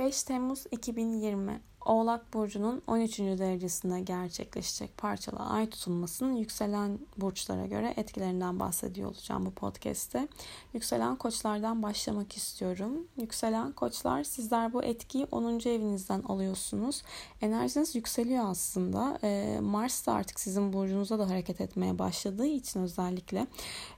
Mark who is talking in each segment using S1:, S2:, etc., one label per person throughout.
S1: 5 Temmuz 2020 Oğlak Burcu'nun 13. derecesinde gerçekleşecek parçalı ay tutulmasının yükselen burçlara göre etkilerinden bahsediyor olacağım bu podcast'te. Yükselen koçlardan başlamak istiyorum. Yükselen koçlar sizler bu etkiyi 10. evinizden alıyorsunuz. Enerjiniz yükseliyor aslında. Ee, Mars da artık sizin burcunuza da hareket etmeye başladığı için özellikle.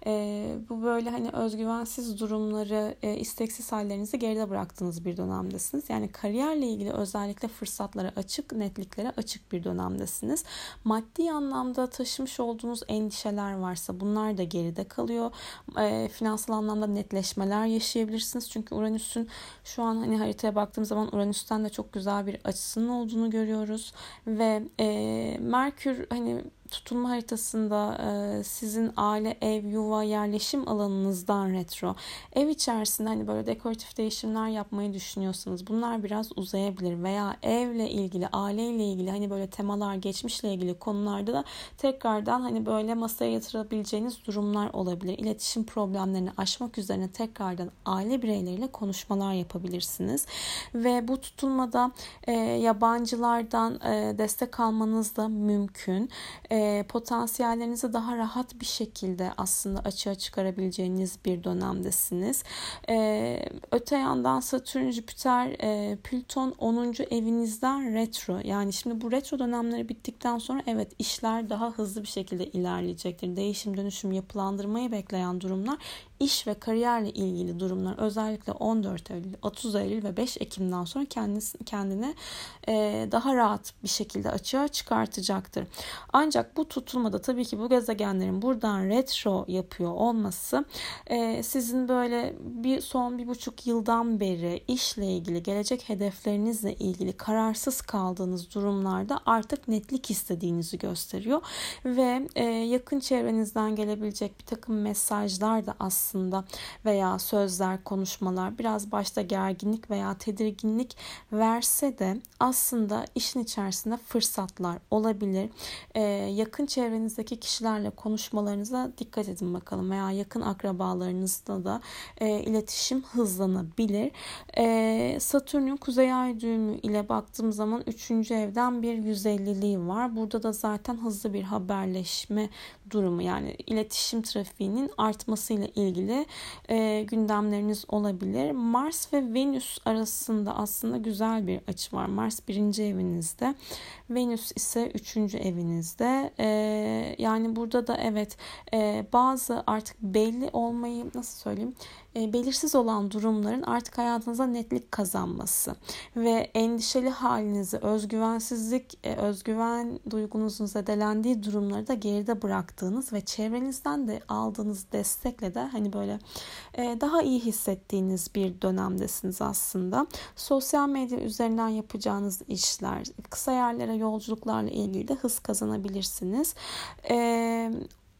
S1: Ee, bu böyle hani özgüvensiz durumları, e, isteksiz hallerinizi geride bıraktığınız bir dönemdesiniz. Yani kariyerle ilgili özellikle fırsat fırsatlara açık, netliklere açık bir dönemdesiniz. Maddi anlamda taşımış olduğunuz endişeler varsa bunlar da geride kalıyor. E, finansal anlamda netleşmeler yaşayabilirsiniz. Çünkü Uranüs'ün şu an hani haritaya baktığım zaman Uranüs'ten de çok güzel bir açısının olduğunu görüyoruz. Ve e, Merkür hani tutulma haritasında e, sizin aile, ev, yuva, yerleşim alanınızdan retro. Ev içerisinde hani böyle dekoratif değişimler yapmayı düşünüyorsanız bunlar biraz uzayabilir veya evle ilgili, aileyle ilgili hani böyle temalar, geçmişle ilgili konularda da tekrardan hani böyle masaya yatırabileceğiniz durumlar olabilir. İletişim problemlerini aşmak üzerine tekrardan aile bireyleriyle konuşmalar yapabilirsiniz. Ve bu tutulmada e, yabancılardan e, destek almanız da mümkün. E, potansiyellerinizi daha rahat bir şekilde aslında açığa çıkarabileceğiniz bir dönemdesiniz. E, öte yandan Satürn, Jüpiter, e, Plüton 10. evinizden retro. Yani şimdi bu retro dönemleri bittikten sonra evet işler daha hızlı bir şekilde ilerleyecektir. Değişim, dönüşüm, yapılandırmayı bekleyen durumlar iş ve kariyerle ilgili durumlar özellikle 14 Eylül, 30 Eylül ve 5 Ekim'den sonra kendisi, kendine e, daha rahat bir şekilde açığa çıkartacaktır. Ancak bu tutulmada tabii ki bu gezegenlerin buradan retro yapıyor olması e, sizin böyle bir son bir buçuk yıldan beri işle ilgili, gelecek hedeflerinizle ilgili kararsız kaldığınız durumlarda artık netlik istediğinizi gösteriyor ve e, yakın çevrenizden gelebilecek bir takım mesajlar da aslında aslında veya sözler, konuşmalar biraz başta gerginlik veya tedirginlik verse de aslında işin içerisinde fırsatlar olabilir. Ee, yakın çevrenizdeki kişilerle konuşmalarınıza dikkat edin bakalım veya yakın akrabalarınızda da e, iletişim hızlanabilir. E, Satürn'ün kuzey ay düğümü ile baktığım zaman 3. evden bir 150'liği var. Burada da zaten hızlı bir haberleşme durumu yani iletişim trafiğinin artmasıyla ilgili e, gündemleriniz olabilir. Mars ve Venüs arasında aslında güzel bir açı var. Mars birinci evinizde, Venüs ise üçüncü evinizde. E, yani burada da evet e, bazı artık belli olmayı nasıl söyleyeyim belirsiz olan durumların artık hayatınıza netlik kazanması ve endişeli halinizi, özgüvensizlik, e, özgüven duygunuzun zedelendiği durumları da geride bıraktığınız ve çevrenizden de aldığınız destekle de hani böyle e, daha iyi hissettiğiniz bir dönemdesiniz aslında. Sosyal medya üzerinden yapacağınız işler, kısa yerlere yolculuklarla ilgili de hız kazanabilirsiniz.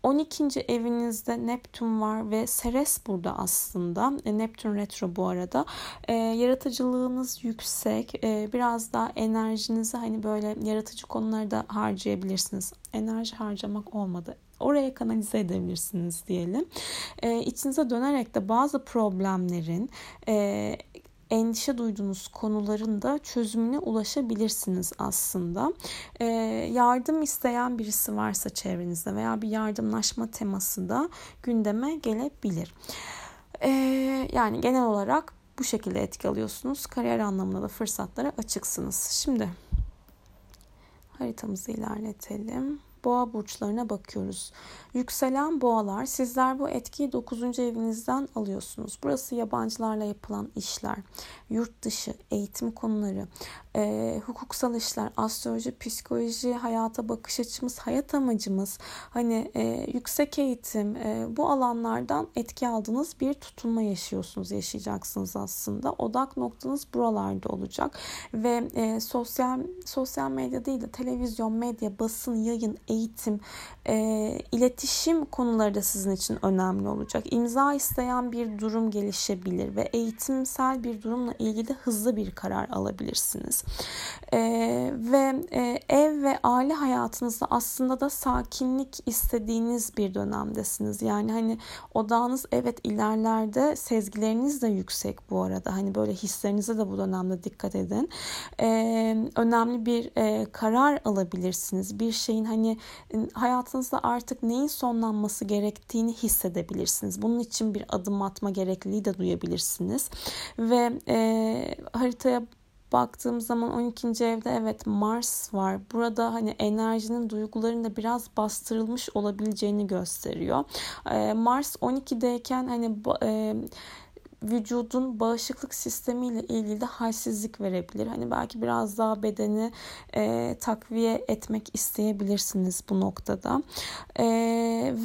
S1: 12. evinizde Neptün var ve Ceres burada aslında. E, Neptün retro bu arada. E, yaratıcılığınız yüksek. E, biraz daha enerjinizi hani böyle yaratıcı konularda harcayabilirsiniz. Enerji harcamak olmadı oraya kanalize edebilirsiniz diyelim. E, içinize dönerek de bazı problemlerin e, endişe duyduğunuz konuların da çözümüne ulaşabilirsiniz aslında. E, yardım isteyen birisi varsa çevrenizde veya bir yardımlaşma teması da gündeme gelebilir. E, yani genel olarak bu şekilde etki alıyorsunuz. Kariyer anlamında da fırsatlara açıksınız. Şimdi haritamızı ilerletelim boğa burçlarına bakıyoruz. Yükselen boğalar sizler bu etkiyi 9. evinizden alıyorsunuz. Burası yabancılarla yapılan işler, yurt dışı, eğitim konuları, e, hukuksal işler, astroloji, psikoloji, hayata bakış açımız, hayat amacımız, hani e, yüksek eğitim e, bu alanlardan etki aldığınız bir tutulma yaşıyorsunuz, yaşayacaksınız aslında. Odak noktanız buralarda olacak ve e, sosyal sosyal medya değil de televizyon, medya, basın, yayın, eğitim, e, iletişim konuları da sizin için önemli olacak. İmza isteyen bir durum gelişebilir ve eğitimsel bir durumla ilgili hızlı bir karar alabilirsiniz. E, ve e, ev ve aile hayatınızda aslında da sakinlik istediğiniz bir dönemdesiniz. Yani hani odağınız evet ilerlerde sezgileriniz de yüksek bu arada. Hani böyle hislerinize de bu dönemde dikkat edin. Ee, önemli bir e, karar alabilirsiniz. Bir şeyin hani hayatınızda artık neyin sonlanması gerektiğini hissedebilirsiniz. Bunun için bir adım atma gerekliliği de duyabilirsiniz. Ve e, haritaya baktığım zaman 12. evde evet Mars var. Burada hani enerjinin duyguların da biraz bastırılmış olabileceğini gösteriyor. Ee, Mars 12'deyken hani e, vücudun bağışıklık sistemiyle ilgili de halsizlik verebilir. Hani belki biraz daha bedeni e, takviye etmek isteyebilirsiniz bu noktada. E,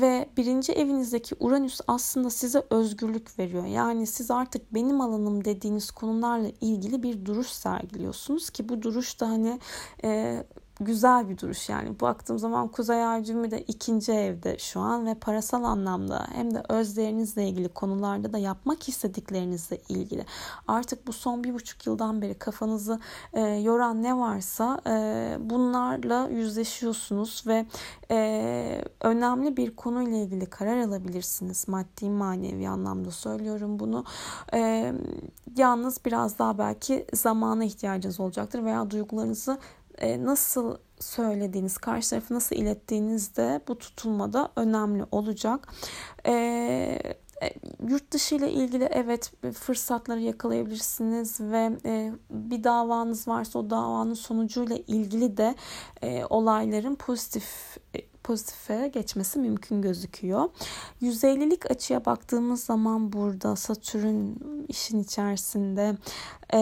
S1: ve birinci evinizdeki Uranüs aslında size özgürlük veriyor. Yani siz artık benim alanım dediğiniz konularla ilgili bir duruş sergiliyorsunuz ki bu duruş da hani e, güzel bir duruş yani. Baktığım zaman Kuzey Ay de ikinci evde şu an ve parasal anlamda hem de özlerinizle ilgili konularda da yapmak istediklerinizle ilgili. Artık bu son bir buçuk yıldan beri kafanızı e, yoran ne varsa e, bunlarla yüzleşiyorsunuz ve e, önemli bir konuyla ilgili karar alabilirsiniz. Maddi manevi anlamda söylüyorum bunu. E, yalnız biraz daha belki zamana ihtiyacınız olacaktır veya duygularınızı nasıl söylediğiniz, karşı tarafı nasıl ilettiğiniz de bu tutulmada önemli olacak. E, e, yurt dışı ile ilgili evet fırsatları yakalayabilirsiniz ve e, bir davanız varsa o davanın sonucuyla ilgili de e, olayların pozitif e, pozitife geçmesi mümkün gözüküyor. 150'lik açıya baktığımız zaman burada Satürn işin içerisinde e,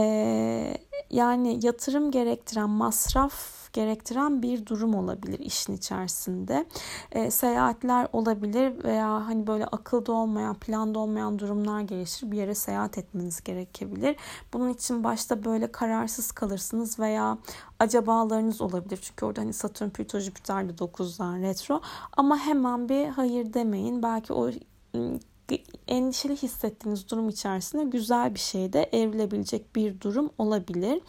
S1: yani yatırım gerektiren masraf gerektiren bir durum olabilir işin içerisinde. E, seyahatler olabilir veya hani böyle akılda olmayan, planda olmayan durumlar gelişir. Bir yere seyahat etmeniz gerekebilir. Bunun için başta böyle kararsız kalırsınız veya acabalarınız olabilir. Çünkü orada hani Satürn, Plüto, Jüpiter de 9'dan retro. Ama hemen bir hayır demeyin. Belki o endişeli hissettiğiniz durum içerisinde güzel bir şeyde evrilebilecek bir durum olabilir.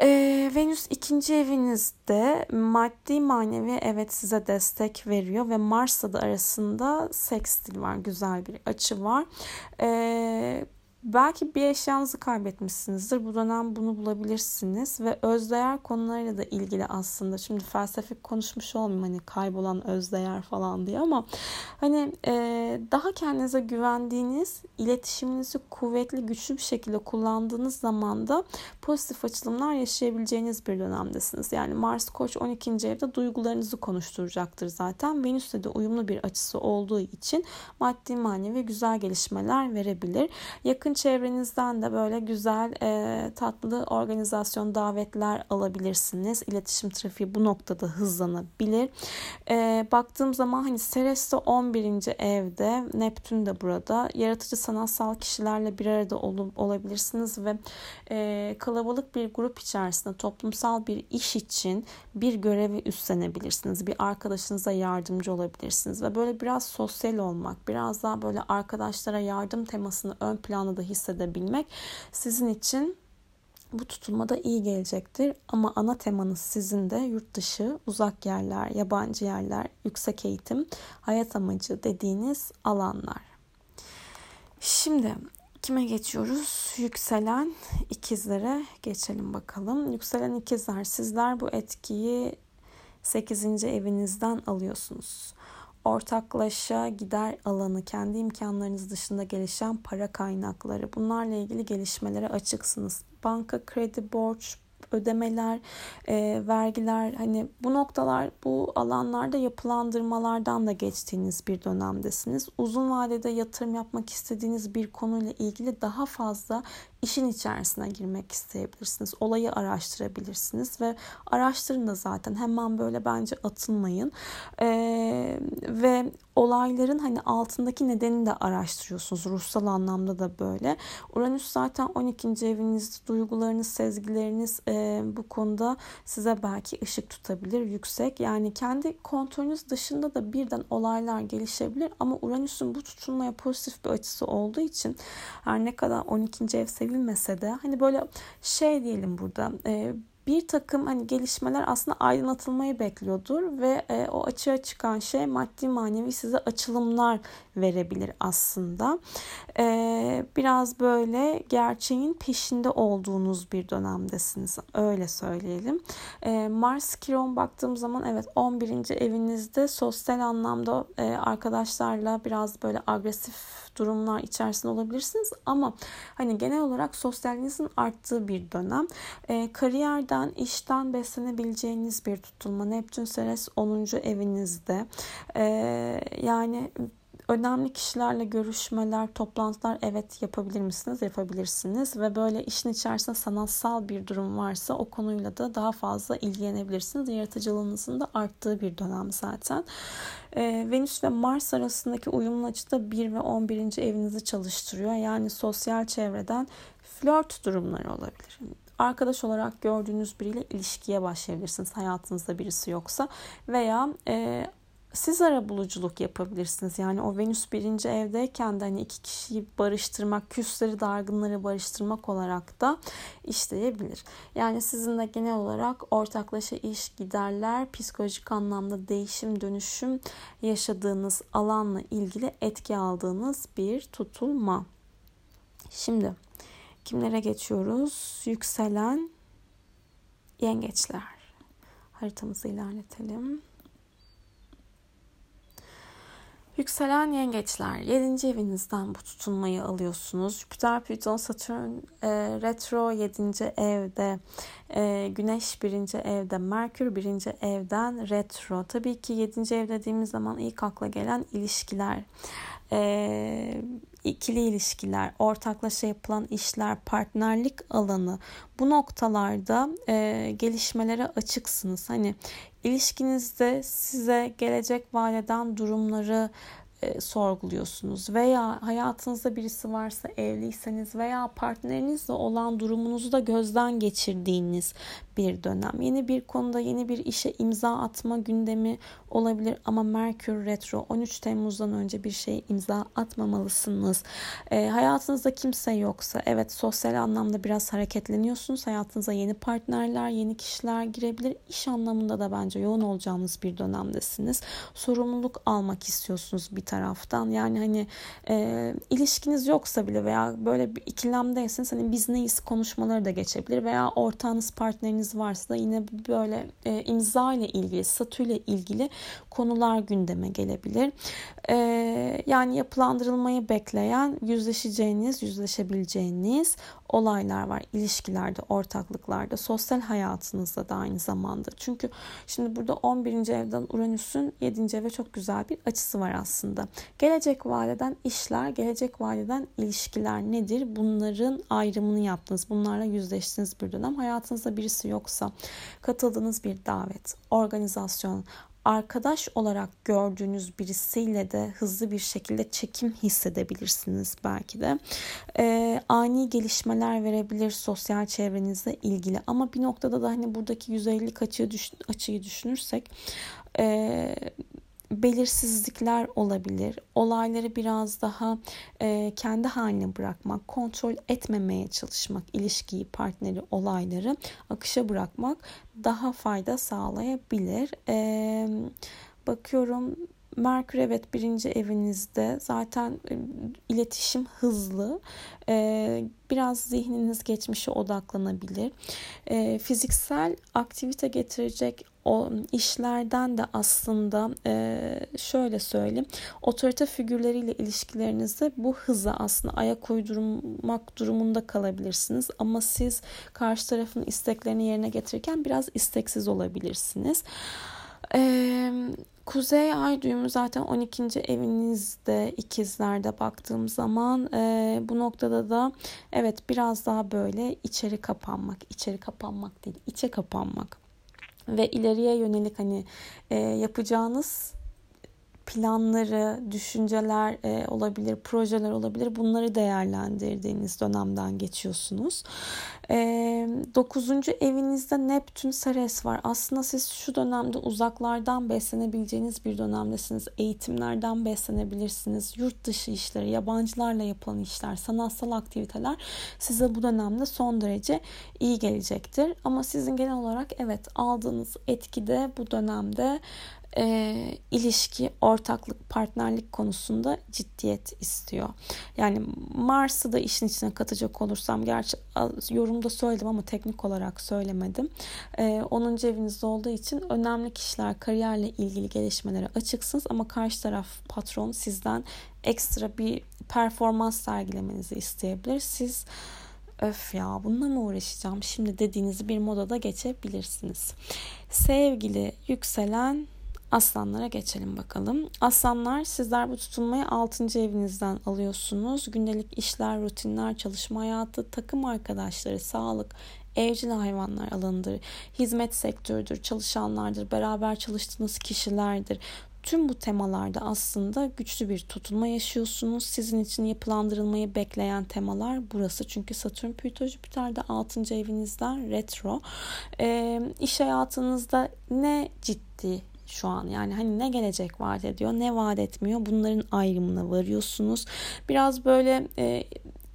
S1: Ee, Venüs ikinci evinizde maddi manevi evet size destek veriyor ve Mars'la da arasında sekstil var güzel bir açı var. Ee, Belki bir eşyanızı kaybetmişsinizdir. Bu dönem bunu bulabilirsiniz ve özdeğer konularıyla da ilgili aslında. Şimdi felsefik konuşmuş olmayayım hani kaybolan özdeğer falan diye ama hani e, daha kendinize güvendiğiniz, iletişiminizi kuvvetli, güçlü bir şekilde kullandığınız zaman da pozitif açılımlar yaşayabileceğiniz bir dönemdesiniz. Yani Mars Koç 12. evde duygularınızı konuşturacaktır zaten. Venüs'te de uyumlu bir açısı olduğu için maddi manevi güzel gelişmeler verebilir. Yakın yakın çevrenizden de böyle güzel e, tatlı organizasyon davetler alabilirsiniz. İletişim trafiği bu noktada hızlanabilir. E, baktığım zaman hani Ceres 11. evde Neptün de burada. Yaratıcı sanatsal kişilerle bir arada ol, olabilirsiniz ve e, kalabalık bir grup içerisinde toplumsal bir iş için bir görevi üstlenebilirsiniz. Bir arkadaşınıza yardımcı olabilirsiniz ve böyle biraz sosyal olmak, biraz daha böyle arkadaşlara yardım temasını ön planda da da hissedebilmek sizin için bu tutulmada iyi gelecektir. Ama ana temanız sizin de yurt dışı, uzak yerler, yabancı yerler, yüksek eğitim, hayat amacı dediğiniz alanlar. Şimdi kime geçiyoruz? Yükselen ikizlere geçelim bakalım. Yükselen ikizler sizler bu etkiyi 8. evinizden alıyorsunuz ortaklaşa gider alanı, kendi imkanlarınız dışında gelişen para kaynakları bunlarla ilgili gelişmelere açıksınız. Banka, kredi, borç, ödemeler, e, vergiler hani bu noktalar bu alanlarda yapılandırmalardan da geçtiğiniz bir dönemdesiniz. Uzun vadede yatırım yapmak istediğiniz bir konuyla ilgili daha fazla işin içerisine girmek isteyebilirsiniz. Olayı araştırabilirsiniz ve araştırın da zaten hemen böyle bence atılmayın. Ee, ve olayların hani altındaki nedenini de araştırıyorsunuz. Ruhsal anlamda da böyle. Uranüs zaten 12. evinizde duygularınız, sezgileriniz e, bu konuda size belki ışık tutabilir yüksek. Yani kendi kontrolünüz dışında da birden olaylar gelişebilir ama Uranüs'ün bu tutulmaya pozitif bir açısı olduğu için her ne kadar 12. ev sevilmese de hani böyle şey diyelim burada e, bir takım hani gelişmeler aslında aydınlatılmayı bekliyordur ve e, o açığa çıkan şey maddi manevi size açılımlar verebilir aslında. E, biraz böyle gerçeğin peşinde olduğunuz bir dönemdesiniz öyle söyleyelim. E, Mars Kiron baktığım zaman evet 11. evinizde sosyal anlamda e, arkadaşlarla biraz böyle agresif durumlar içerisinde olabilirsiniz ama hani genel olarak sosyalliğinizin arttığı bir dönem. E, kariyerden, işten beslenebileceğiniz bir tutulma. Neptün Seres 10. evinizde. E, yani önemli kişilerle görüşmeler, toplantılar evet yapabilir misiniz? Yapabilirsiniz ve böyle işin içerisinde sanatsal bir durum varsa o konuyla da daha fazla ilgilenebilirsiniz. Yaratıcılığınızın da arttığı bir dönem zaten. E, Venüs ve Mars arasındaki uyumlu açıda 1 ve 11. evinizi çalıştırıyor. Yani sosyal çevreden flört durumları olabilir arkadaş olarak gördüğünüz biriyle ilişkiye başlayabilirsiniz hayatınızda birisi yoksa veya e, siz ara buluculuk yapabilirsiniz. Yani o Venüs birinci evdeyken de hani iki kişiyi barıştırmak, küsleri dargınları barıştırmak olarak da işleyebilir. Yani sizinle genel olarak ortaklaşa iş, giderler, psikolojik anlamda değişim, dönüşüm yaşadığınız alanla ilgili etki aldığınız bir tutulma. Şimdi kimlere geçiyoruz? Yükselen yengeçler. Haritamızı ilerletelim. Yükselen yengeçler 7. evinizden bu tutunmayı alıyorsunuz. Jüpiter, Plüton, Satürn e, retro 7. evde, e, Güneş 1. evde, Merkür 1. evden retro. Tabii ki 7. ev dediğimiz zaman ilk akla gelen ilişkiler, e, ikili ilişkiler, ortaklaşa yapılan işler, partnerlik alanı bu noktalarda e, gelişmelere açıksınız. Hani ilişkinizde size gelecek vaat durumları e, sorguluyorsunuz veya hayatınızda birisi varsa evliyseniz veya partnerinizle olan durumunuzu da gözden geçirdiğiniz bir dönem. Yeni bir konuda yeni bir işe imza atma gündemi olabilir ama Merkür Retro 13 Temmuz'dan önce bir şey imza atmamalısınız. E, hayatınızda kimse yoksa evet sosyal anlamda biraz hareketleniyorsunuz. Hayatınıza yeni partnerler, yeni kişiler girebilir. İş anlamında da bence yoğun olacağınız bir dönemdesiniz. Sorumluluk almak istiyorsunuz bir taraftan. Yani hani e, ilişkiniz yoksa bile veya böyle bir ikilemdeyseniz hani biz neyiz konuşmaları da geçebilir veya ortağınız partneriniz varsa da yine böyle e, imza ile ilgili, statü ile ilgili konular gündeme gelebilir. E, yani yapılandırılmayı bekleyen, yüzleşeceğiniz, yüzleşebileceğiniz olaylar var. ilişkilerde, ortaklıklarda, sosyal hayatınızda da aynı zamanda. Çünkü şimdi burada 11. evden Uranüs'ün 7. eve çok güzel bir açısı var aslında. Gelecek vadeden işler, gelecek vadeden ilişkiler nedir? Bunların ayrımını yaptınız. Bunlarla yüzleştiniz bir dönem. Hayatınızda birisi yoksa katıldığınız bir davet, organizasyon, arkadaş olarak gördüğünüz birisiyle de hızlı bir şekilde çekim hissedebilirsiniz belki de. E, ani gelişmeler verebilir sosyal çevrenizle ilgili ama bir noktada da hani buradaki 150 açıyı, düşün, açıyı düşünürsek e, belirsizlikler olabilir. Olayları biraz daha e, kendi haline bırakmak, kontrol etmemeye çalışmak, ilişkiyi, partneri, olayları akışa bırakmak daha fayda sağlayabilir. E, bakıyorum Merkür evet birinci evinizde zaten e, iletişim hızlı e, biraz zihniniz geçmişe odaklanabilir e, fiziksel aktivite getirecek o işlerden de aslında şöyle söyleyeyim otorite figürleriyle ilişkilerinizde bu hıza aslında ayak uydurmak durumunda kalabilirsiniz ama siz karşı tarafın isteklerini yerine getirirken biraz isteksiz olabilirsiniz. Kuzey ay düğümü zaten 12. evinizde ikizlerde baktığım zaman e, bu noktada da evet biraz daha böyle içeri kapanmak, içeri kapanmak değil, içe kapanmak ve ileriye yönelik hani e, yapacağınız planları, düşünceler e, olabilir, projeler olabilir. Bunları değerlendirdiğiniz dönemden geçiyorsunuz. E, dokuzuncu evinizde Neptün Seres var. Aslında siz şu dönemde uzaklardan beslenebileceğiniz bir dönemdesiniz. Eğitimlerden beslenebilirsiniz. Yurt dışı işleri, yabancılarla yapılan işler, sanatsal aktiviteler size bu dönemde son derece iyi gelecektir. Ama sizin genel olarak evet aldığınız etkide bu dönemde e, ilişki, ortaklık, partnerlik konusunda ciddiyet istiyor. Yani Mars'ı da işin içine katacak olursam, gerçi yorumda söyledim ama teknik olarak söylemedim. E, 10. evinizde olduğu için önemli kişiler, kariyerle ilgili gelişmelere açıksınız ama karşı taraf patron sizden ekstra bir performans sergilemenizi isteyebilir. Siz öf ya bununla mı uğraşacağım şimdi dediğiniz bir modada geçebilirsiniz. Sevgili yükselen Aslanlara geçelim bakalım. Aslanlar sizler bu tutulmayı 6. evinizden alıyorsunuz. Gündelik işler, rutinler, çalışma hayatı, takım arkadaşları, sağlık, evcil hayvanlar alanıdır, hizmet sektörüdür, çalışanlardır, beraber çalıştığınız kişilerdir. Tüm bu temalarda aslında güçlü bir tutulma yaşıyorsunuz. Sizin için yapılandırılmayı bekleyen temalar burası. Çünkü Satürn, Plüto, Jüpiter de 6. evinizden retro. E, iş hayatınızda ne ciddi şu an. Yani hani ne gelecek vaat ediyor, ne vaat etmiyor. Bunların ayrımına varıyorsunuz. Biraz böyle e,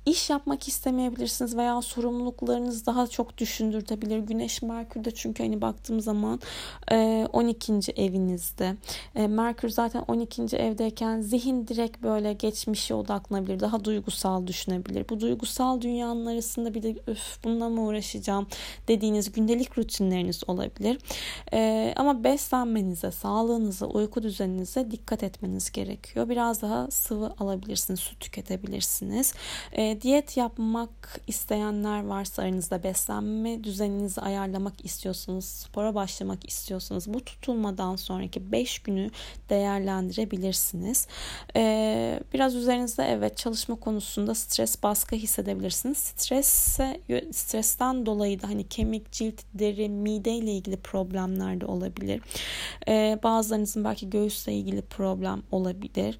S1: iş yapmak istemeyebilirsiniz veya sorumluluklarınız daha çok düşündürtebilir. Güneş Merkür de çünkü hani baktığım zaman 12. E, evinizde. E, Merkür zaten 12. evdeyken zihin direkt böyle geçmişe odaklanabilir. Daha duygusal düşünebilir. Bu duygusal dünyanın arasında bir de öf bununla mı uğraşacağım dediğiniz gündelik rutinleriniz olabilir. E, ama beslenmenize, sağlığınıza, uyku düzeninize dikkat etmeniz gerekiyor. Biraz daha sıvı alabilirsiniz, su tüketebilirsiniz diyet yapmak isteyenler varsa aranızda beslenme düzeninizi ayarlamak istiyorsunuz, spora başlamak istiyorsanız bu tutulmadan sonraki 5 günü değerlendirebilirsiniz. Ee, biraz üzerinizde evet çalışma konusunda stres baskı hissedebilirsiniz. Stresse, stresten dolayı da hani kemik, cilt, deri, mide ile ilgili problemler de olabilir. Ee, bazılarınızın belki göğüsle ilgili problem olabilir.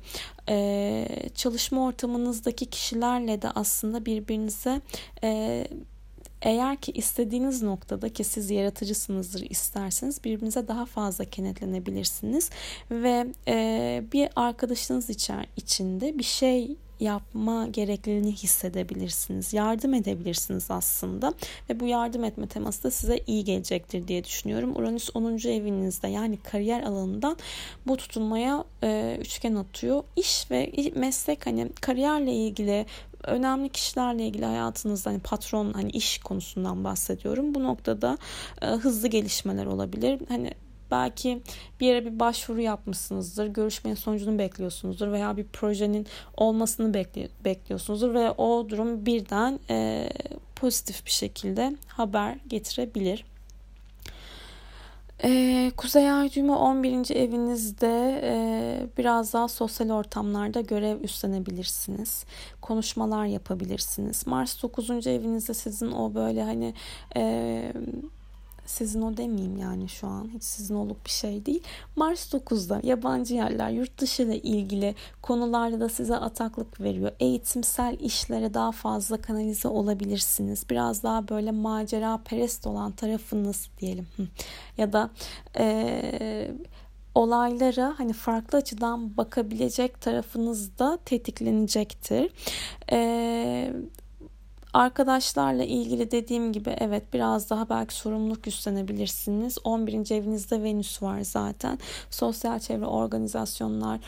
S1: Ee, çalışma ortamınızdaki kişilerle de aslında birbirinize e, eğer ki istediğiniz noktada ki siz yaratıcısınızdır isterseniz birbirinize daha fazla kenetlenebilirsiniz ve e, bir arkadaşınız içer, içinde bir şey yapma gerekliliğini hissedebilirsiniz. Yardım edebilirsiniz aslında ve bu yardım etme teması da size iyi gelecektir diye düşünüyorum. Uranüs 10. evinizde yani kariyer alanından bu tutulmaya e, üçgen atıyor. İş ve meslek hani kariyerle ilgili önemli kişilerle ilgili hayatınızda hani patron hani iş konusundan bahsediyorum. Bu noktada e, hızlı gelişmeler olabilir. Hani belki bir yere bir başvuru yapmışsınızdır. Görüşmenin sonucunu bekliyorsunuzdur veya bir projenin olmasını bekli- bekliyorsunuzdur ve o durum birden e, pozitif bir şekilde haber getirebilir. Ee, Kuzey Ay düğümü 11. evinizde e, biraz daha sosyal ortamlarda görev üstlenebilirsiniz. Konuşmalar yapabilirsiniz. Mars 9. evinizde sizin o böyle hani e, sizin o demeyeyim yani şu an hiç sizin olup bir şey değil. Mars 9'da yabancı yerler, yurt dışı ile ilgili konularda da size ataklık veriyor. Eğitimsel işlere daha fazla kanalize olabilirsiniz. Biraz daha böyle macera perest olan tarafınız diyelim. ya da eee olaylara hani farklı açıdan bakabilecek tarafınız da tetiklenecektir. Ee, Arkadaşlarla ilgili dediğim gibi evet biraz daha belki sorumluluk üstlenebilirsiniz. 11. evinizde Venüs var zaten. Sosyal çevre organizasyonlarla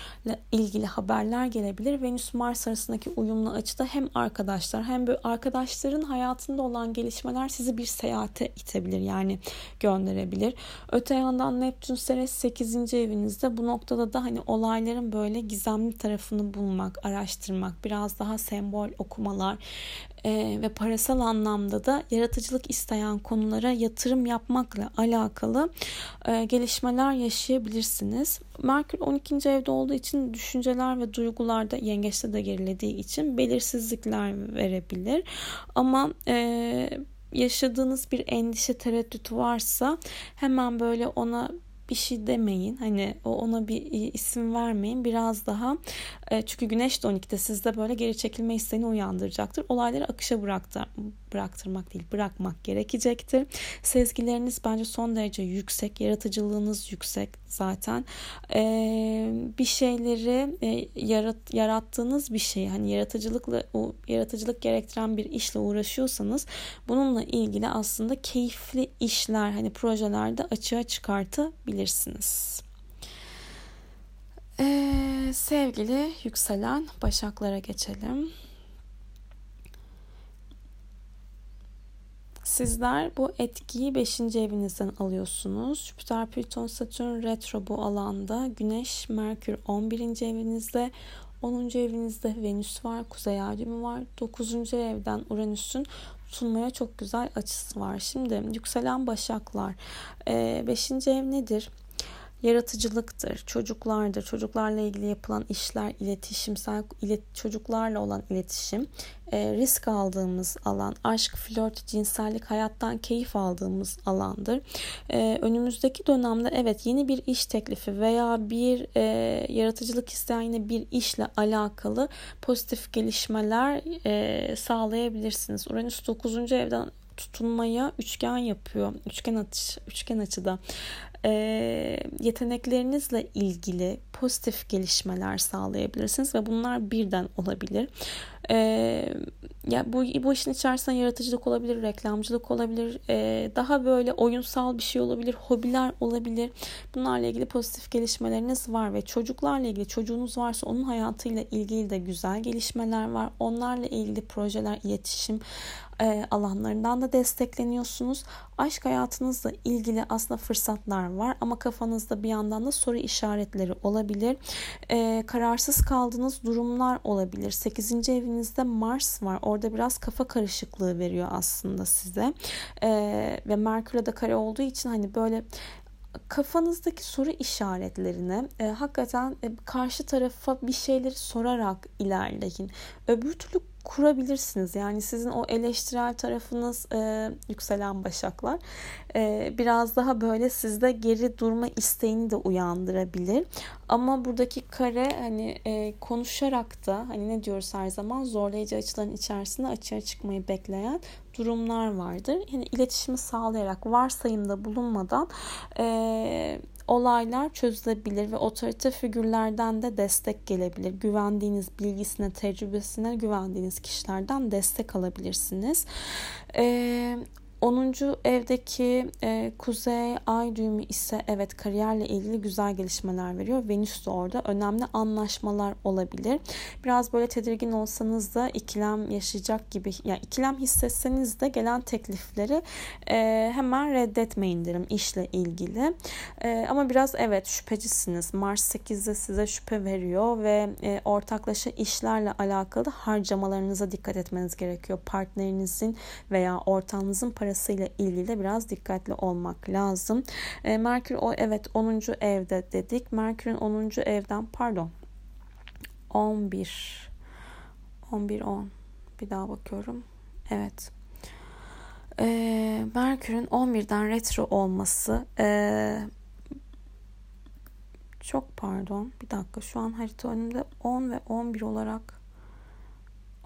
S1: ilgili haberler gelebilir. Venüs Mars arasındaki uyumlu açıda hem arkadaşlar hem böyle arkadaşların hayatında olan gelişmeler sizi bir seyahate itebilir yani gönderebilir. Öte yandan Neptün Ceres 8. evinizde bu noktada da hani olayların böyle gizemli tarafını bulmak, araştırmak, biraz daha sembol okumalar, e, ve parasal anlamda da yaratıcılık isteyen konulara yatırım yapmakla alakalı e, gelişmeler yaşayabilirsiniz. Merkür 12. evde olduğu için düşünceler ve duygularda yengeçte de gerilediği için belirsizlikler verebilir. Ama e, yaşadığınız bir endişe tereddütü varsa hemen böyle ona bir şey demeyin. Hani o ona bir isim vermeyin. Biraz daha e, çünkü güneş de 12'de sizde böyle geri çekilme isteğini uyandıracaktır. Olayları akışa bıraktır, bıraktırmak değil bırakmak gerekecektir. Sezgileriniz bence son derece yüksek. Yaratıcılığınız yüksek zaten. Ee, bir şeyleri e, yarat, yarattığınız bir şey hani yaratıcılıkla o yaratıcılık gerektiren bir işle uğraşıyorsanız bununla ilgili aslında keyifli işler hani projelerde açığa çıkartabilirsiniz. Ee, sevgili yükselen başaklara geçelim. Sizler bu etkiyi 5. evinizden alıyorsunuz. Jüpiter, Plüton, Satürn retro bu alanda. Güneş, Merkür 11. evinizde. 10. evinizde Venüs var, Kuzey Ay var. 9. evden Uranüs'ün tutulmaya çok güzel açısı var. Şimdi yükselen başaklar. 5. ev nedir? Yaratıcılıktır, çocuklardır, çocuklarla ilgili yapılan işler, iletişimsel, ilet, çocuklarla olan iletişim, e, risk aldığımız alan, aşk, flört, cinsellik, hayattan keyif aldığımız alandır. E, önümüzdeki dönemde evet yeni bir iş teklifi veya bir e, yaratıcılık isteyen yine bir işle alakalı pozitif gelişmeler e, sağlayabilirsiniz. Uranüs 9. evden tutunmaya üçgen yapıyor. Üçgen atış, üçgen açıda e, yeteneklerinizle ilgili pozitif gelişmeler sağlayabilirsiniz ve bunlar birden olabilir. E, ya bu bu işin içerisinde yaratıcılık olabilir, reklamcılık olabilir, e, daha böyle oyunsal bir şey olabilir, hobiler olabilir. Bunlarla ilgili pozitif gelişmeleriniz var ve çocuklarla ilgili çocuğunuz varsa onun hayatıyla ilgili de güzel gelişmeler var. Onlarla ilgili projeler, iletişim e, alanlarından da destekleniyorsunuz. Aşk hayatınızla ilgili aslında fırsatlar var ama kafanızda bir yandan da soru işaretleri olabilir. E, kararsız kaldığınız durumlar olabilir. 8. evinizde Mars var. Orada biraz kafa karışıklığı veriyor aslında size. E, ve Merkür'e de kare olduğu için hani böyle kafanızdaki soru işaretlerine e, hakikaten e, karşı tarafa bir şeyleri sorarak ilerleyin. Öbür türlü kurabilirsiniz. Yani sizin o eleştirel tarafınız e, yükselen başaklar e, biraz daha böyle sizde geri durma isteğini de uyandırabilir. Ama buradaki kare hani e, konuşarak da hani ne diyoruz her zaman zorlayıcı açıların içerisinde açığa çıkmayı bekleyen durumlar vardır. Yani iletişimi sağlayarak varsayımda bulunmadan e, olaylar çözülebilir ve otorite figürlerden de destek gelebilir. Güvendiğiniz bilgisine, tecrübesine güvendiğiniz kişilerden destek alabilirsiniz. Ee, 10. evdeki e, kuzey ay düğümü ise evet kariyerle ilgili güzel gelişmeler veriyor. Venüs de orada önemli anlaşmalar olabilir. Biraz böyle tedirgin olsanız da ikilem yaşayacak gibi yani ikilem hissetseniz de gelen teklifleri e, hemen reddetmeyin derim işle ilgili. E, ama biraz evet şüphecisiniz. Mars 8'de size şüphe veriyor ve e, ortaklaşa işlerle alakalı harcamalarınıza dikkat etmeniz gerekiyor. Partnerinizin veya ortağınızın parası parasıyla ilgili de biraz dikkatli olmak lazım. E, Merkür o evet 10. evde dedik. Merkür'ün 10. evden pardon 11 11 10 bir daha bakıyorum. Evet. E, Merkür'ün 11'den retro olması e, çok pardon bir dakika şu an harita önümde 10 ve 11 olarak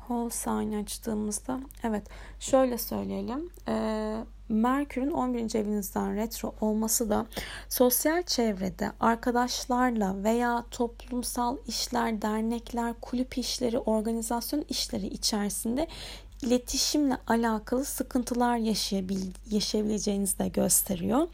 S1: whole sign açtığımızda evet şöyle söyleyelim e, Merkür'ün 11. evinizden retro olması da sosyal çevrede arkadaşlarla veya toplumsal işler, dernekler, kulüp işleri, organizasyon işleri içerisinde iletişimle alakalı sıkıntılar yaşayabil yaşayabileceğinizi de gösteriyor.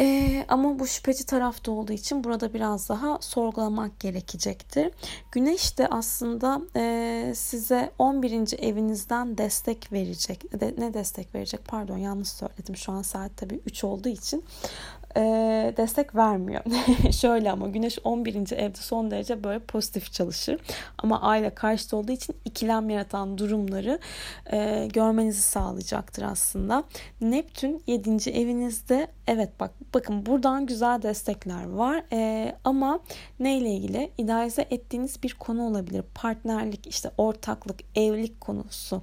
S1: Ee, ama bu şüpheci tarafta olduğu için burada biraz daha sorgulamak gerekecektir. Güneş de aslında e, size 11. evinizden destek verecek. De, ne destek verecek? Pardon yanlış söyledim. Şu an saat tabii 3 olduğu için e, destek vermiyor. Şöyle ama güneş 11. evde son derece böyle pozitif çalışır. Ama aile karşıtı olduğu için ikilem yaratan durumları e, görmenizi sağlayacaktır aslında. Neptün 7. evinizde evet bak bakın buradan güzel destekler var. E, ama neyle ilgili? İdealize ettiğiniz bir konu olabilir. Partnerlik, işte ortaklık, evlilik konusu,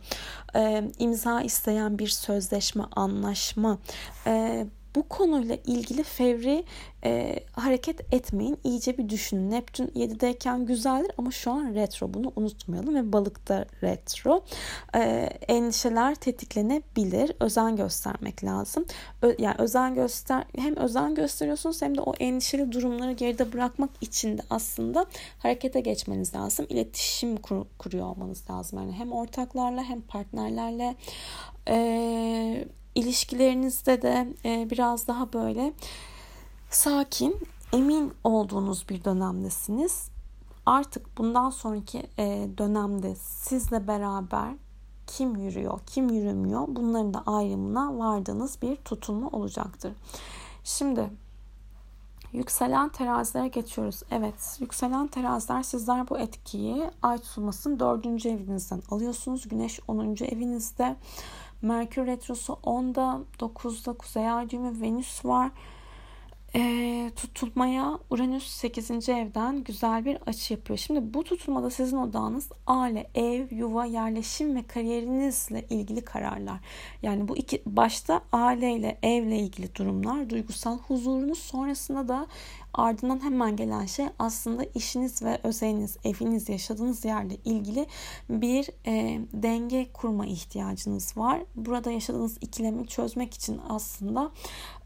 S1: e, imza isteyen bir sözleşme, anlaşma, e, bu konuyla ilgili fevri e, hareket etmeyin. İyice bir düşünün. Neptün 7'deyken güzeldir ama şu an retro. Bunu unutmayalım ve balıkta retro. E, endişeler tetiklenebilir. Özen göstermek lazım. Ö, yani özen göster hem özen gösteriyorsunuz hem de o endişeli durumları geride bırakmak için de aslında harekete geçmeniz lazım. İletişim kur, kuruyor olmanız lazım. Yani hem ortaklarla hem partnerlerle eee ilişkilerinizde de e, biraz daha böyle sakin, emin olduğunuz bir dönemdesiniz. Artık bundan sonraki e, dönemde sizle beraber kim yürüyor, kim yürümüyor bunların da ayrımına vardığınız bir tutulma olacaktır. Şimdi yükselen terazilere geçiyoruz. Evet, yükselen teraziler sizler bu etkiyi ay tutulmasının dördüncü evinizden alıyorsunuz. Güneş 10. evinizde. Merkür Retrosu 10'da 9'da Kuzey Ay düğümü Venüs var. E, tutulmaya Uranüs 8. evden güzel bir açı yapıyor. Şimdi bu tutulmada sizin odağınız aile, ev, yuva, yerleşim ve kariyerinizle ilgili kararlar. Yani bu iki başta aileyle, evle ilgili durumlar, duygusal huzurunuz sonrasında da Ardından hemen gelen şey aslında işiniz ve özeliniz, eviniz, yaşadığınız yerle ilgili bir e, denge kurma ihtiyacınız var. Burada yaşadığınız ikilemi çözmek için aslında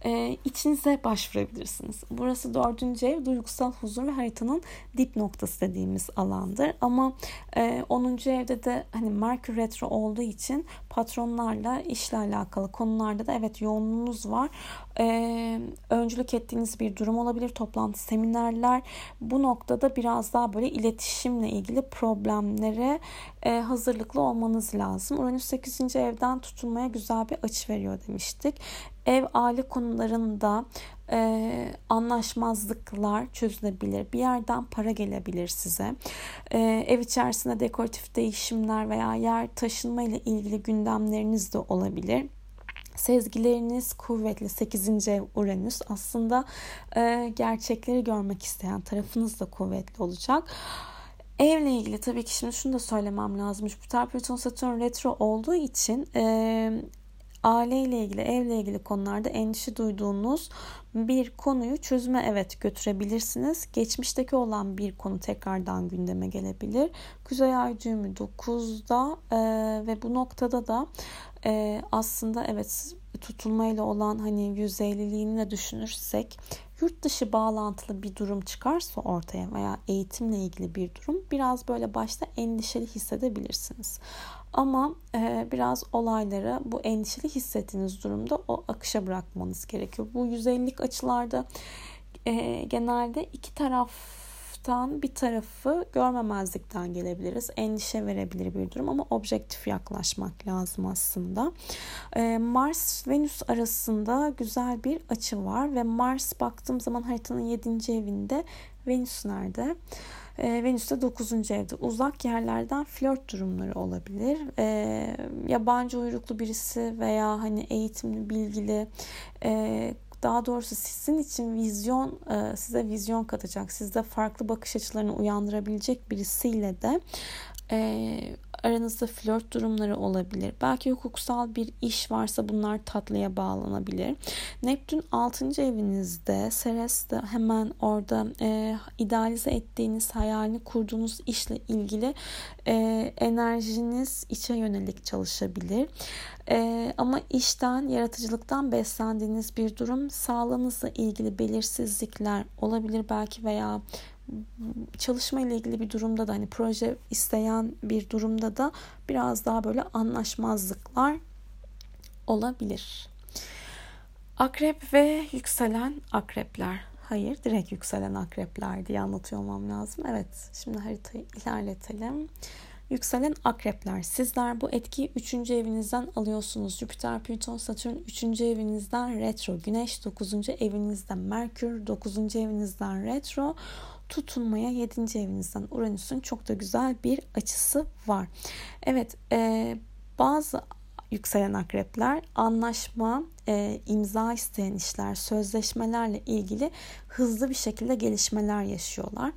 S1: e, içinize başvurabilirsiniz. Burası dördüncü ev duygusal huzur ve haritanın dip noktası dediğimiz alandır. Ama e, 10. evde de hani Merkür Retro olduğu için patronlarla işle alakalı konularda da evet yoğunluğunuz var. E, öncülük ettiğiniz bir durum olabilir. Toplantı, seminerler. Bu noktada biraz daha böyle iletişimle ilgili problemlere e, hazırlıklı olmanız lazım. Uranüs 8. evden tutulmaya güzel bir açı veriyor demiştik. Ev aile konularında e, anlaşmazlıklar çözülebilir. Bir yerden para gelebilir size. E, ev içerisinde dekoratif değişimler veya yer taşınma ile ilgili gündemleriniz de olabilir. Sezgileriniz kuvvetli 8. ev Uranüs aslında e, gerçekleri görmek isteyen tarafınız da kuvvetli olacak. Evle ilgili tabii ki şimdi şunu da söylemem lazım. Jüpiter, Plüton, Satürn retro olduğu için e, aileyle ilgili, evle ilgili konularda endişe duyduğunuz bir konuyu çözüme evet götürebilirsiniz. Geçmişteki olan bir konu tekrardan gündeme gelebilir. Kuzey Ay düğümü 9'da e, ve bu noktada da e, aslında evet tutulmayla olan hani yüzeyliliğini de düşünürsek yurt dışı bağlantılı bir durum çıkarsa ortaya veya eğitimle ilgili bir durum biraz böyle başta endişeli hissedebilirsiniz. Ama e, biraz olayları bu endişeli hissettiğiniz durumda o akışa bırakmanız gerekiyor. Bu yüzeylik açılarda e, genelde iki taraftan bir tarafı görmemezlikten gelebiliriz. Endişe verebilir bir durum ama objektif yaklaşmak lazım aslında. E, Mars Venüs arasında güzel bir açı var ve Mars baktığım zaman haritanın 7. evinde Venüs nerede? E, Venüs de 9. evde. Uzak yerlerden flört durumları olabilir. E, yabancı uyruklu birisi veya hani eğitimli, bilgili, e, daha doğrusu sizin için vizyon e, size vizyon katacak, sizde farklı bakış açılarını uyandırabilecek birisiyle de e, aranızda flört durumları olabilir. Belki hukuksal bir iş varsa bunlar tatlıya bağlanabilir. Neptün 6. evinizde, Ceres de hemen orada e, idealize ettiğiniz, hayalini kurduğunuz işle ilgili e, enerjiniz içe yönelik çalışabilir. E, ama işten, yaratıcılıktan beslendiğiniz bir durum sağlığınızla ilgili belirsizlikler olabilir belki veya çalışma ile ilgili bir durumda da hani proje isteyen bir durumda da biraz daha böyle anlaşmazlıklar olabilir. Akrep ve yükselen akrepler. Hayır, direkt yükselen akrepler diye anlatıyor olmam lazım. Evet, şimdi haritayı ilerletelim. Yükselen akrepler. Sizler bu etkiyi 3. evinizden alıyorsunuz. Jüpiter, Plüton, Satürn 3. evinizden retro. Güneş 9. evinizden. Merkür 9. evinizden retro. Tutunmaya 7. evinizden Uranüs'ün çok da güzel bir açısı var. Evet, e, bazı yükselen akrepler anlaşma, e, imza isteyen işler, sözleşmelerle ilgili hızlı bir şekilde gelişmeler yaşıyorlar.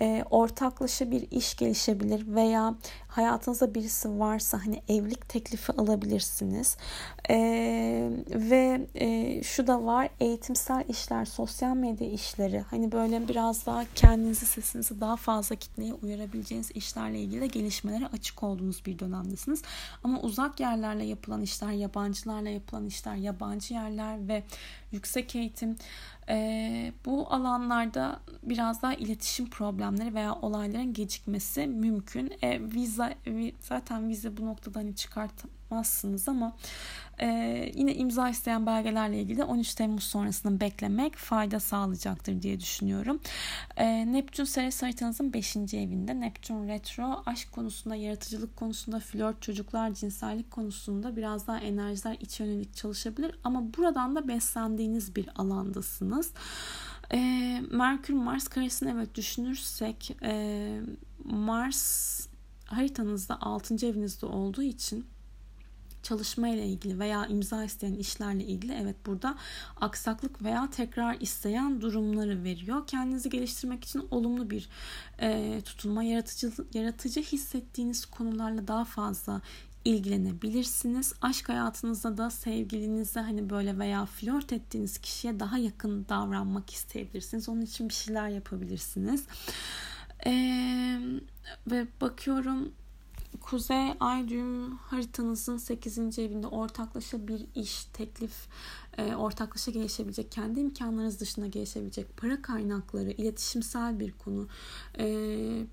S1: E, ortaklaşa bir iş gelişebilir veya hayatınızda birisi varsa hani evlilik teklifi alabilirsiniz. E, ve e, şu da var eğitimsel işler, sosyal medya işleri hani böyle biraz daha kendinizi sesinizi daha fazla kitleye uyarabileceğiniz işlerle ilgili gelişmelere açık olduğunuz bir dönemdesiniz. Ama uzak yerlerle yapılan işler, yabancılarla yapılan işler, yabancı yerler ve yüksek eğitim e, bu alanlarda biraz daha iletişim problemleri veya olayların gecikmesi mümkün. E, viza zaten vize bu noktada hani çıkartmazsınız ama e, yine imza isteyen belgelerle ilgili 13 Temmuz sonrasını beklemek fayda sağlayacaktır diye düşünüyorum. E, Neptün Seres haritanızın 5. evinde. Neptün retro aşk konusunda, yaratıcılık konusunda, flört, çocuklar, cinsellik konusunda biraz daha enerjiler iç yönelik çalışabilir. Ama buradan da beslendiğiniz bir alandasınız. E, Merkür Mars karesini evet düşünürsek e, Mars haritanızda 6. evinizde olduğu için çalışma ile ilgili veya imza isteyen işlerle ilgili evet burada aksaklık veya tekrar isteyen durumları veriyor. Kendinizi geliştirmek için olumlu bir e, tutulma, yaratıcı yaratıcı hissettiğiniz konularla daha fazla ilgilenebilirsiniz. Aşk hayatınızda da sevgilinize hani böyle veya flört ettiğiniz kişiye daha yakın davranmak isteyebilirsiniz. Onun için bir şeyler yapabilirsiniz. Ee, ve bakıyorum Kuzey Ay düğüm haritanızın 8. evinde ortaklaşa bir iş, teklif, e, ortaklaşa gelişebilecek, kendi imkanlarınız dışında gelişebilecek para kaynakları, iletişimsel bir konu, e,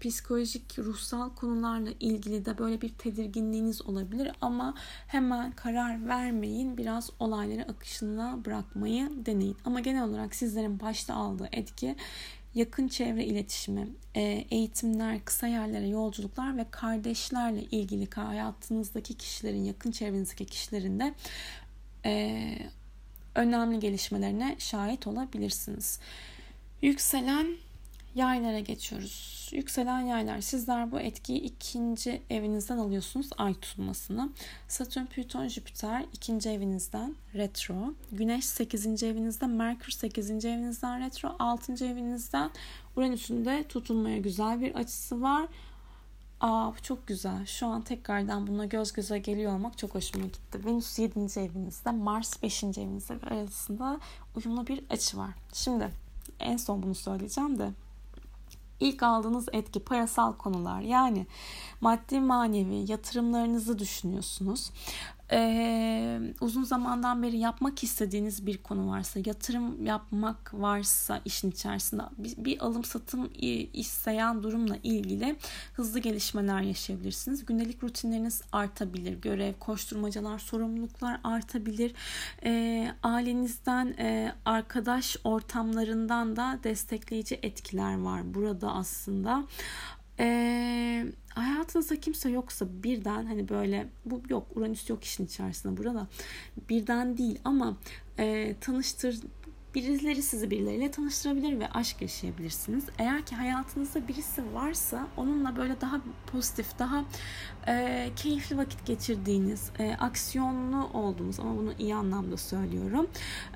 S1: psikolojik, ruhsal konularla ilgili de böyle bir tedirginliğiniz olabilir ama hemen karar vermeyin. Biraz olayları akışına bırakmayı deneyin. Ama genel olarak sizlerin başta aldığı etki yakın çevre iletişimi, e, eğitimler, kısa yerlere yolculuklar ve kardeşlerle ilgili hayatınızdaki kişilerin, yakın çevrenizdeki kişilerin de e, önemli gelişmelerine şahit olabilirsiniz. Yükselen yaylara geçiyoruz. Yükselen yaylar. Sizler bu etkiyi ikinci evinizden alıyorsunuz ay tutulmasını. Satürn, Plüton, Jüpiter ikinci evinizden retro. Güneş 8. evinizde, Merkür 8. evinizden retro. 6. evinizden Uranüs'ün de tutulmaya güzel bir açısı var. Aa çok güzel. Şu an tekrardan buna göz göze geliyor olmak çok hoşuma gitti. Venüs 7. evinizde, Mars 5. evinizde arasında uyumlu bir açı var. Şimdi en son bunu söyleyeceğim de İlk aldığınız etki parasal konular. Yani maddi manevi yatırımlarınızı düşünüyorsunuz e, uzun zamandan beri yapmak istediğiniz bir konu varsa, yatırım yapmak varsa işin içerisinde bir, bir alım satım isteyen durumla ilgili hızlı gelişmeler yaşayabilirsiniz. Gündelik rutinleriniz artabilir. Görev, koşturmacalar, sorumluluklar artabilir. E, ailenizden, e, arkadaş ortamlarından da destekleyici etkiler var burada aslında. Ee, hayatınızda kimse yoksa birden hani böyle bu yok Uranüs yok işin içerisinde burada birden değil ama e, tanıştır birileri sizi birileriyle tanıştırabilir ve aşk yaşayabilirsiniz. Eğer ki hayatınızda birisi varsa onunla böyle daha pozitif, daha e, keyifli vakit geçirdiğiniz, e, aksiyonlu olduğunuz ama bunu iyi anlamda söylüyorum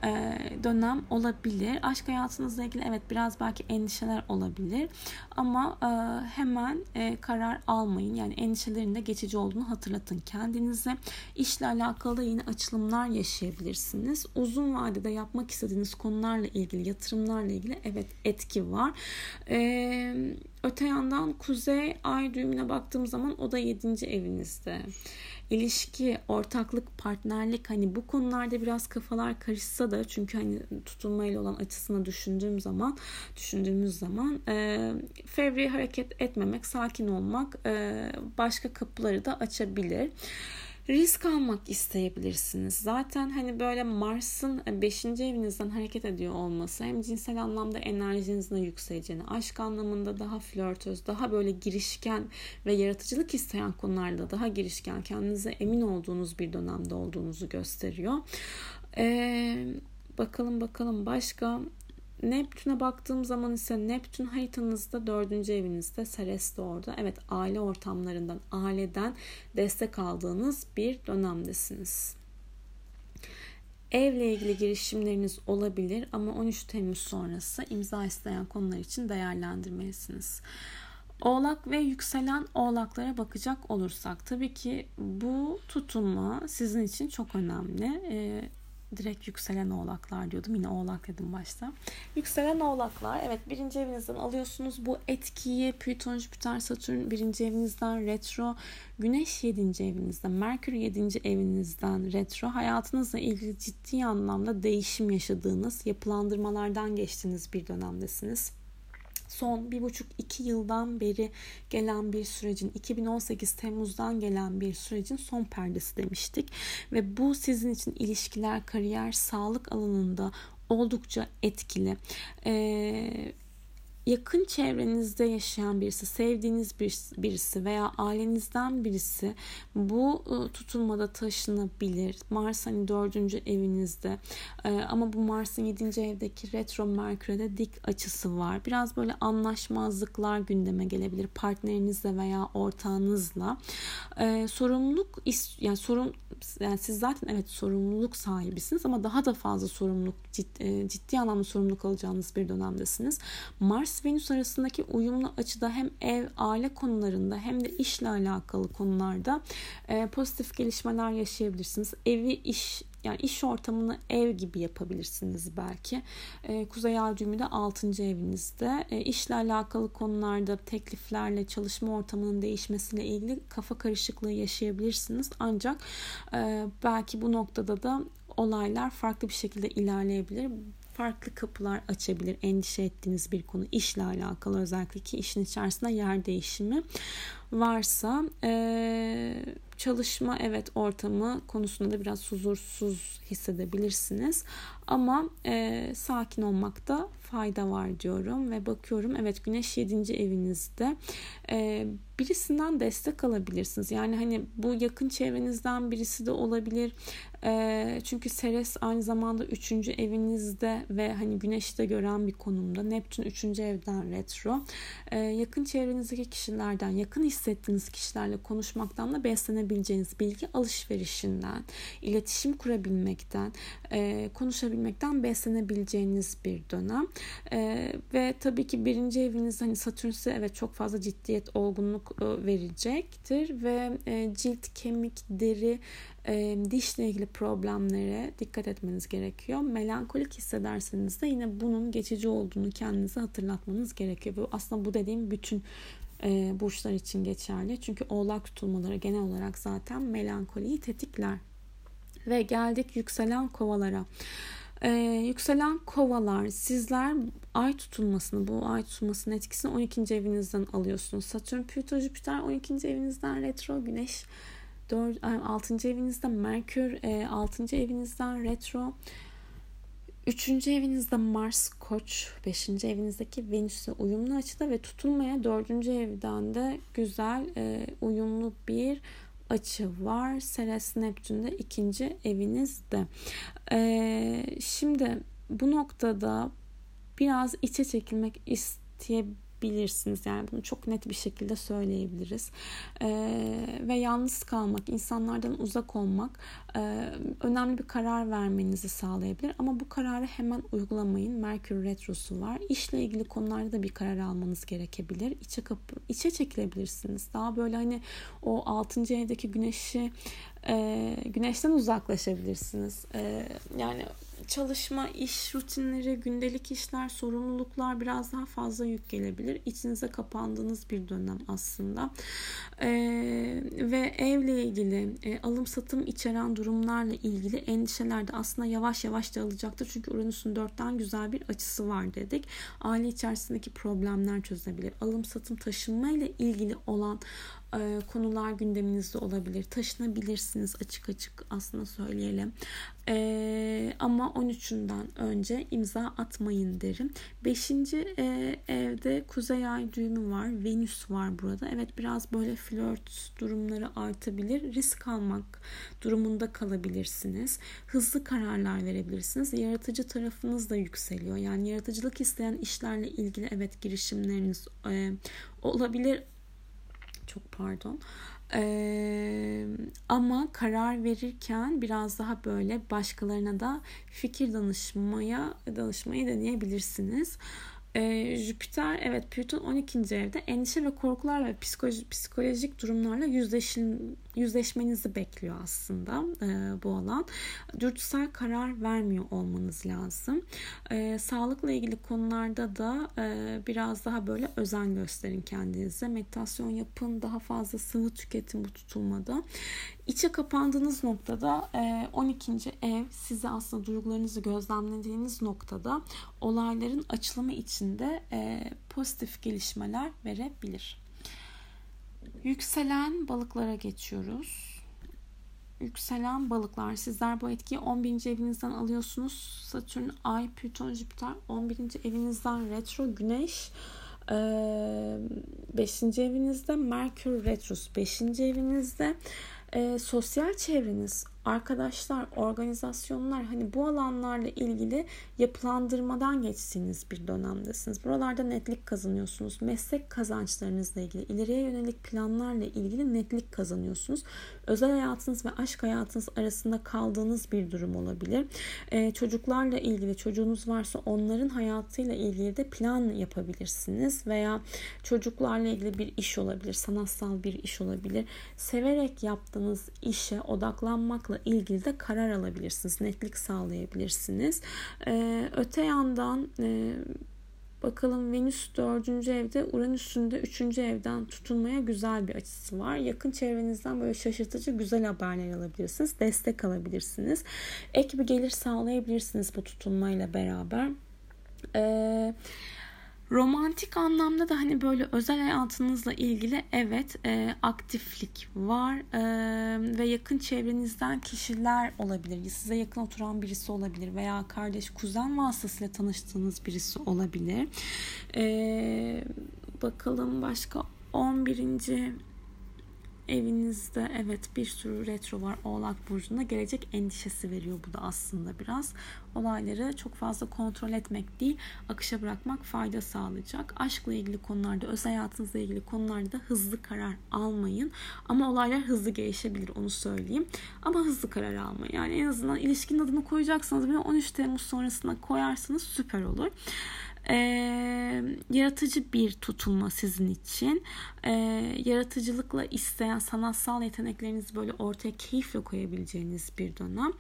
S1: e, dönem olabilir. Aşk hayatınızla ilgili evet biraz belki endişeler olabilir ama e, hemen e, karar almayın. Yani endişelerin de geçici olduğunu hatırlatın kendinize. İşle alakalı da yine açılımlar yaşayabilirsiniz. Uzun vadede yapmak istediğiniz konularla ilgili, yatırımlarla ilgili evet etki var. Ee, öte yandan kuzey ay düğümüne baktığım zaman o da 7. evinizde. İlişki, ortaklık, partnerlik hani bu konularda biraz kafalar karışsa da çünkü hani tutulmayla olan açısını düşündüğüm zaman düşündüğümüz zaman e, fevri hareket etmemek, sakin olmak e, başka kapıları da açabilir. Risk almak isteyebilirsiniz. Zaten hani böyle Mars'ın 5. evinizden hareket ediyor olması hem cinsel anlamda enerjinizin yükseleceğini, aşk anlamında daha flörtöz, daha böyle girişken ve yaratıcılık isteyen konularda daha girişken, kendinize emin olduğunuz bir dönemde olduğunuzu gösteriyor. Ee, bakalım bakalım başka Neptün'e baktığım zaman ise Neptün haritanızda dördüncü evinizde Ceres de orada. Evet aile ortamlarından, aileden destek aldığınız bir dönemdesiniz. Evle ilgili girişimleriniz olabilir ama 13 Temmuz sonrası imza isteyen konular için değerlendirmelisiniz. Oğlak ve yükselen oğlaklara bakacak olursak tabii ki bu tutunma sizin için çok önemli. Ee, direkt yükselen oğlaklar diyordum. Yine oğlak dedim başta. Yükselen oğlaklar evet birinci evinizden alıyorsunuz bu etkiyi. Plüton, Jüpiter, Satürn birinci evinizden retro. Güneş yedinci evinizden, Merkür yedinci evinizden retro. Hayatınızla ilgili ciddi anlamda değişim yaşadığınız, yapılandırmalardan geçtiğiniz bir dönemdesiniz son bir buçuk iki yıldan beri gelen bir sürecin 2018 Temmuz'dan gelen bir sürecin son perdesi demiştik ve bu sizin için ilişkiler, kariyer, sağlık alanında oldukça etkili. Ee, yakın çevrenizde yaşayan birisi, sevdiğiniz birisi veya ailenizden birisi bu ıı, tutulmada taşınabilir. Mars hani dördüncü evinizde ama bu Mars'ın yedinci evdeki retro Merkür'de dik açısı var. Biraz böyle anlaşmazlıklar gündeme gelebilir partnerinizle veya ortağınızla. Sorumluluk yani sorun yani siz zaten evet sorumluluk sahibisiniz ama daha da fazla sorumluluk ciddi, ciddi anlamda sorumluluk alacağınız bir dönemdesiniz. Mars Venüs arasındaki uyumlu açıda hem ev, aile konularında hem de işle alakalı konularda e, pozitif gelişmeler yaşayabilirsiniz. Evi, iş yani iş ortamını ev gibi yapabilirsiniz belki. E, Kuzey Ay düğümü de 6. evinizde. E, işle alakalı konularda tekliflerle çalışma ortamının değişmesiyle ilgili kafa karışıklığı yaşayabilirsiniz. Ancak e, belki bu noktada da olaylar farklı bir şekilde ilerleyebilir farklı kapılar açabilir. Endişe ettiğiniz bir konu işle alakalı özellikle ki işin içerisinde yer değişimi varsa e, çalışma evet ortamı konusunda da biraz huzursuz hissedebilirsiniz ama e, sakin olmakta fayda var diyorum ve bakıyorum evet güneş 7. evinizde e, birisinden destek alabilirsiniz yani hani bu yakın çevrenizden birisi de olabilir e, çünkü Ceres aynı zamanda 3. evinizde ve hani güneşi de gören bir konumda Neptün 3. evden retro e, yakın çevrenizdeki kişilerden yakın hissettiğiniz kişilerle konuşmaktan da beslenebileceğiniz bilgi alışverişinden, iletişim kurabilmekten, e, konuşabilmekten beslenebileceğiniz bir dönem. E, ve tabii ki birinci eviniz hani Satürn size evet çok fazla ciddiyet, olgunluk e, verecektir ve e, cilt, kemik, deri, e, dişle ilgili problemlere dikkat etmeniz gerekiyor. Melankolik hissederseniz de yine bunun geçici olduğunu kendinize hatırlatmanız gerekiyor. Bu aslında bu dediğim bütün e, burçlar için geçerli. Çünkü oğlak tutulmaları genel olarak zaten melankoliyi tetikler. Ve geldik yükselen kovalara. Ee, yükselen kovalar sizler ay tutulmasını bu ay tutulmasının etkisini 12. evinizden alıyorsunuz. Satürn, Plüto, Jüpiter 12. evinizden retro, Güneş 4, 6. evinizde Merkür 6. evinizden retro Üçüncü evinizde Mars Koç, beşinci evinizdeki Venüs'e uyumlu açıda ve tutulmaya dördüncü evden de güzel e, uyumlu bir açı var. Ceres Neptün'de ikinci evinizde. E, şimdi bu noktada biraz içe çekilmek isteyebilirsiniz bilirsiniz. Yani bunu çok net bir şekilde söyleyebiliriz. Ee, ve yalnız kalmak insanlardan uzak olmak e, önemli bir karar vermenizi sağlayabilir. Ama bu kararı hemen uygulamayın. Merkür retrosu var. İşle ilgili konularda da bir karar almanız gerekebilir. İçe kapı içe çekilebilirsiniz. Daha böyle hani o 6. evdeki güneşi e, güneşten uzaklaşabilirsiniz. E, yani çalışma, iş rutinleri, gündelik işler, sorumluluklar biraz daha fazla yük gelebilir. İçinize kapandığınız bir dönem aslında. Ee, ve evle ilgili e, alım satım içeren durumlarla ilgili endişeler de aslında yavaş yavaş dağılacaktır. Çünkü Uranüs'ün dörtten güzel bir açısı var dedik. Aile içerisindeki problemler çözebilir. Alım satım taşınma ile ilgili olan e, konular gündeminizde olabilir. Taşınabilirsiniz açık açık aslında söyleyelim. E, ama 13'ünden önce imza atmayın derim. 5. E, evde kuzey ay düğümü var. Venüs var burada. Evet biraz böyle flört durumları artabilir. Risk almak durumunda kalabilirsiniz. Hızlı kararlar verebilirsiniz. Yaratıcı tarafınız da yükseliyor. Yani yaratıcılık isteyen işlerle ilgili evet girişimleriniz e, olabilir çok pardon. Ee, ama karar verirken biraz daha böyle başkalarına da fikir danışmaya danışmayı deneyebilirsiniz. Ee, Jüpiter evet Plüton 12. evde endişe ve korkular ve psikolojik, psikolojik durumlarla yüzleşin, yüzleşmenizi bekliyor aslında e, bu alan. Dürtüsel karar vermiyor olmanız lazım. E, sağlıkla ilgili konularda da e, biraz daha böyle özen gösterin kendinize. Meditasyon yapın, daha fazla sıvı tüketin bu tutulmada. İçe kapandığınız noktada 12. ev size aslında duygularınızı gözlemlediğiniz noktada olayların açılımı içinde pozitif gelişmeler verebilir. Yükselen balıklara geçiyoruz. Yükselen balıklar. Sizler bu etkiyi 11. evinizden alıyorsunuz. Satürn, Ay, Plüton, Jüpiter 11. evinizden retro, Güneş 5. evinizde Merkür Retrosu 5. evinizde e, sosyal çevreniz arkadaşlar, organizasyonlar hani bu alanlarla ilgili yapılandırmadan geçtiğiniz bir dönemdesiniz. Buralarda netlik kazanıyorsunuz. Meslek kazançlarınızla ilgili, ileriye yönelik planlarla ilgili netlik kazanıyorsunuz. Özel hayatınız ve aşk hayatınız arasında kaldığınız bir durum olabilir. Ee, çocuklarla ilgili, çocuğunuz varsa onların hayatıyla ilgili de plan yapabilirsiniz. Veya çocuklarla ilgili bir iş olabilir, sanatsal bir iş olabilir. Severek yaptığınız işe odaklanmakla ilgili de karar alabilirsiniz. Netlik sağlayabilirsiniz. Ee, öte yandan e, Bakalım Venüs 4. evde, Uranüs'ün de 3. evden tutulmaya güzel bir açısı var. Yakın çevrenizden böyle şaşırtıcı güzel haberler alabilirsiniz. Destek alabilirsiniz. Ek bir gelir sağlayabilirsiniz bu tutulmayla beraber. Eee Romantik anlamda da hani böyle özel hayatınızla ilgili evet e, aktiflik var e, ve yakın çevrenizden kişiler olabilir. Size yakın oturan birisi olabilir veya kardeş, kuzen vasıtasıyla tanıştığınız birisi olabilir. E, bakalım başka 11 evinizde evet bir sürü retro var Oğlak Burcu'nda. Gelecek endişesi veriyor bu da aslında biraz. Olayları çok fazla kontrol etmek değil, akışa bırakmak fayda sağlayacak. Aşkla ilgili konularda, özel hayatınızla ilgili konularda hızlı karar almayın. Ama olaylar hızlı gelişebilir onu söyleyeyim. Ama hızlı karar almayın. Yani en azından ilişkinin adını koyacaksanız bile 13 Temmuz sonrasında koyarsanız süper olur. E, yaratıcı bir tutulma sizin için. E, yaratıcılıkla isteyen sanatsal yeteneklerinizi böyle ortaya keyifle koyabileceğiniz bir dönem.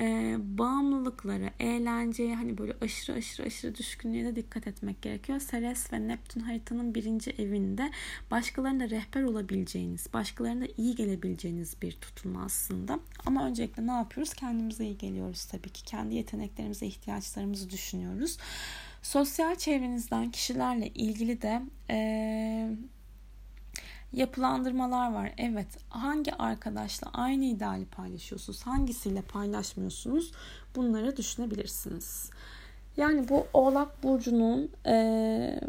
S1: E, bağımlılıklara, eğlenceye hani böyle aşırı aşırı aşırı düşkünlüğe de dikkat etmek gerekiyor. Seres ve Neptün haritanın birinci evinde başkalarına rehber olabileceğiniz, başkalarına iyi gelebileceğiniz bir tutulma aslında. Ama öncelikle ne yapıyoruz? Kendimize iyi geliyoruz tabii ki. Kendi yeteneklerimize, ihtiyaçlarımızı düşünüyoruz. Sosyal çevrenizden kişilerle ilgili de e, yapılandırmalar var. Evet hangi arkadaşla aynı ideali paylaşıyorsunuz, hangisiyle paylaşmıyorsunuz bunları düşünebilirsiniz. Yani bu Oğlak Burcu'nun e,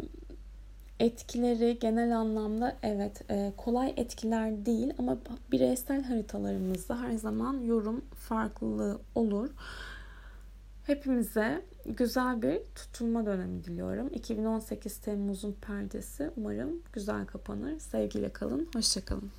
S1: etkileri genel anlamda evet e, kolay etkiler değil ama bireysel haritalarımızda her zaman yorum farklı olur. Hepimize güzel bir tutulma dönemi diliyorum. 2018 Temmuz'un perdesi umarım güzel kapanır. Sevgiyle kalın, hoşçakalın.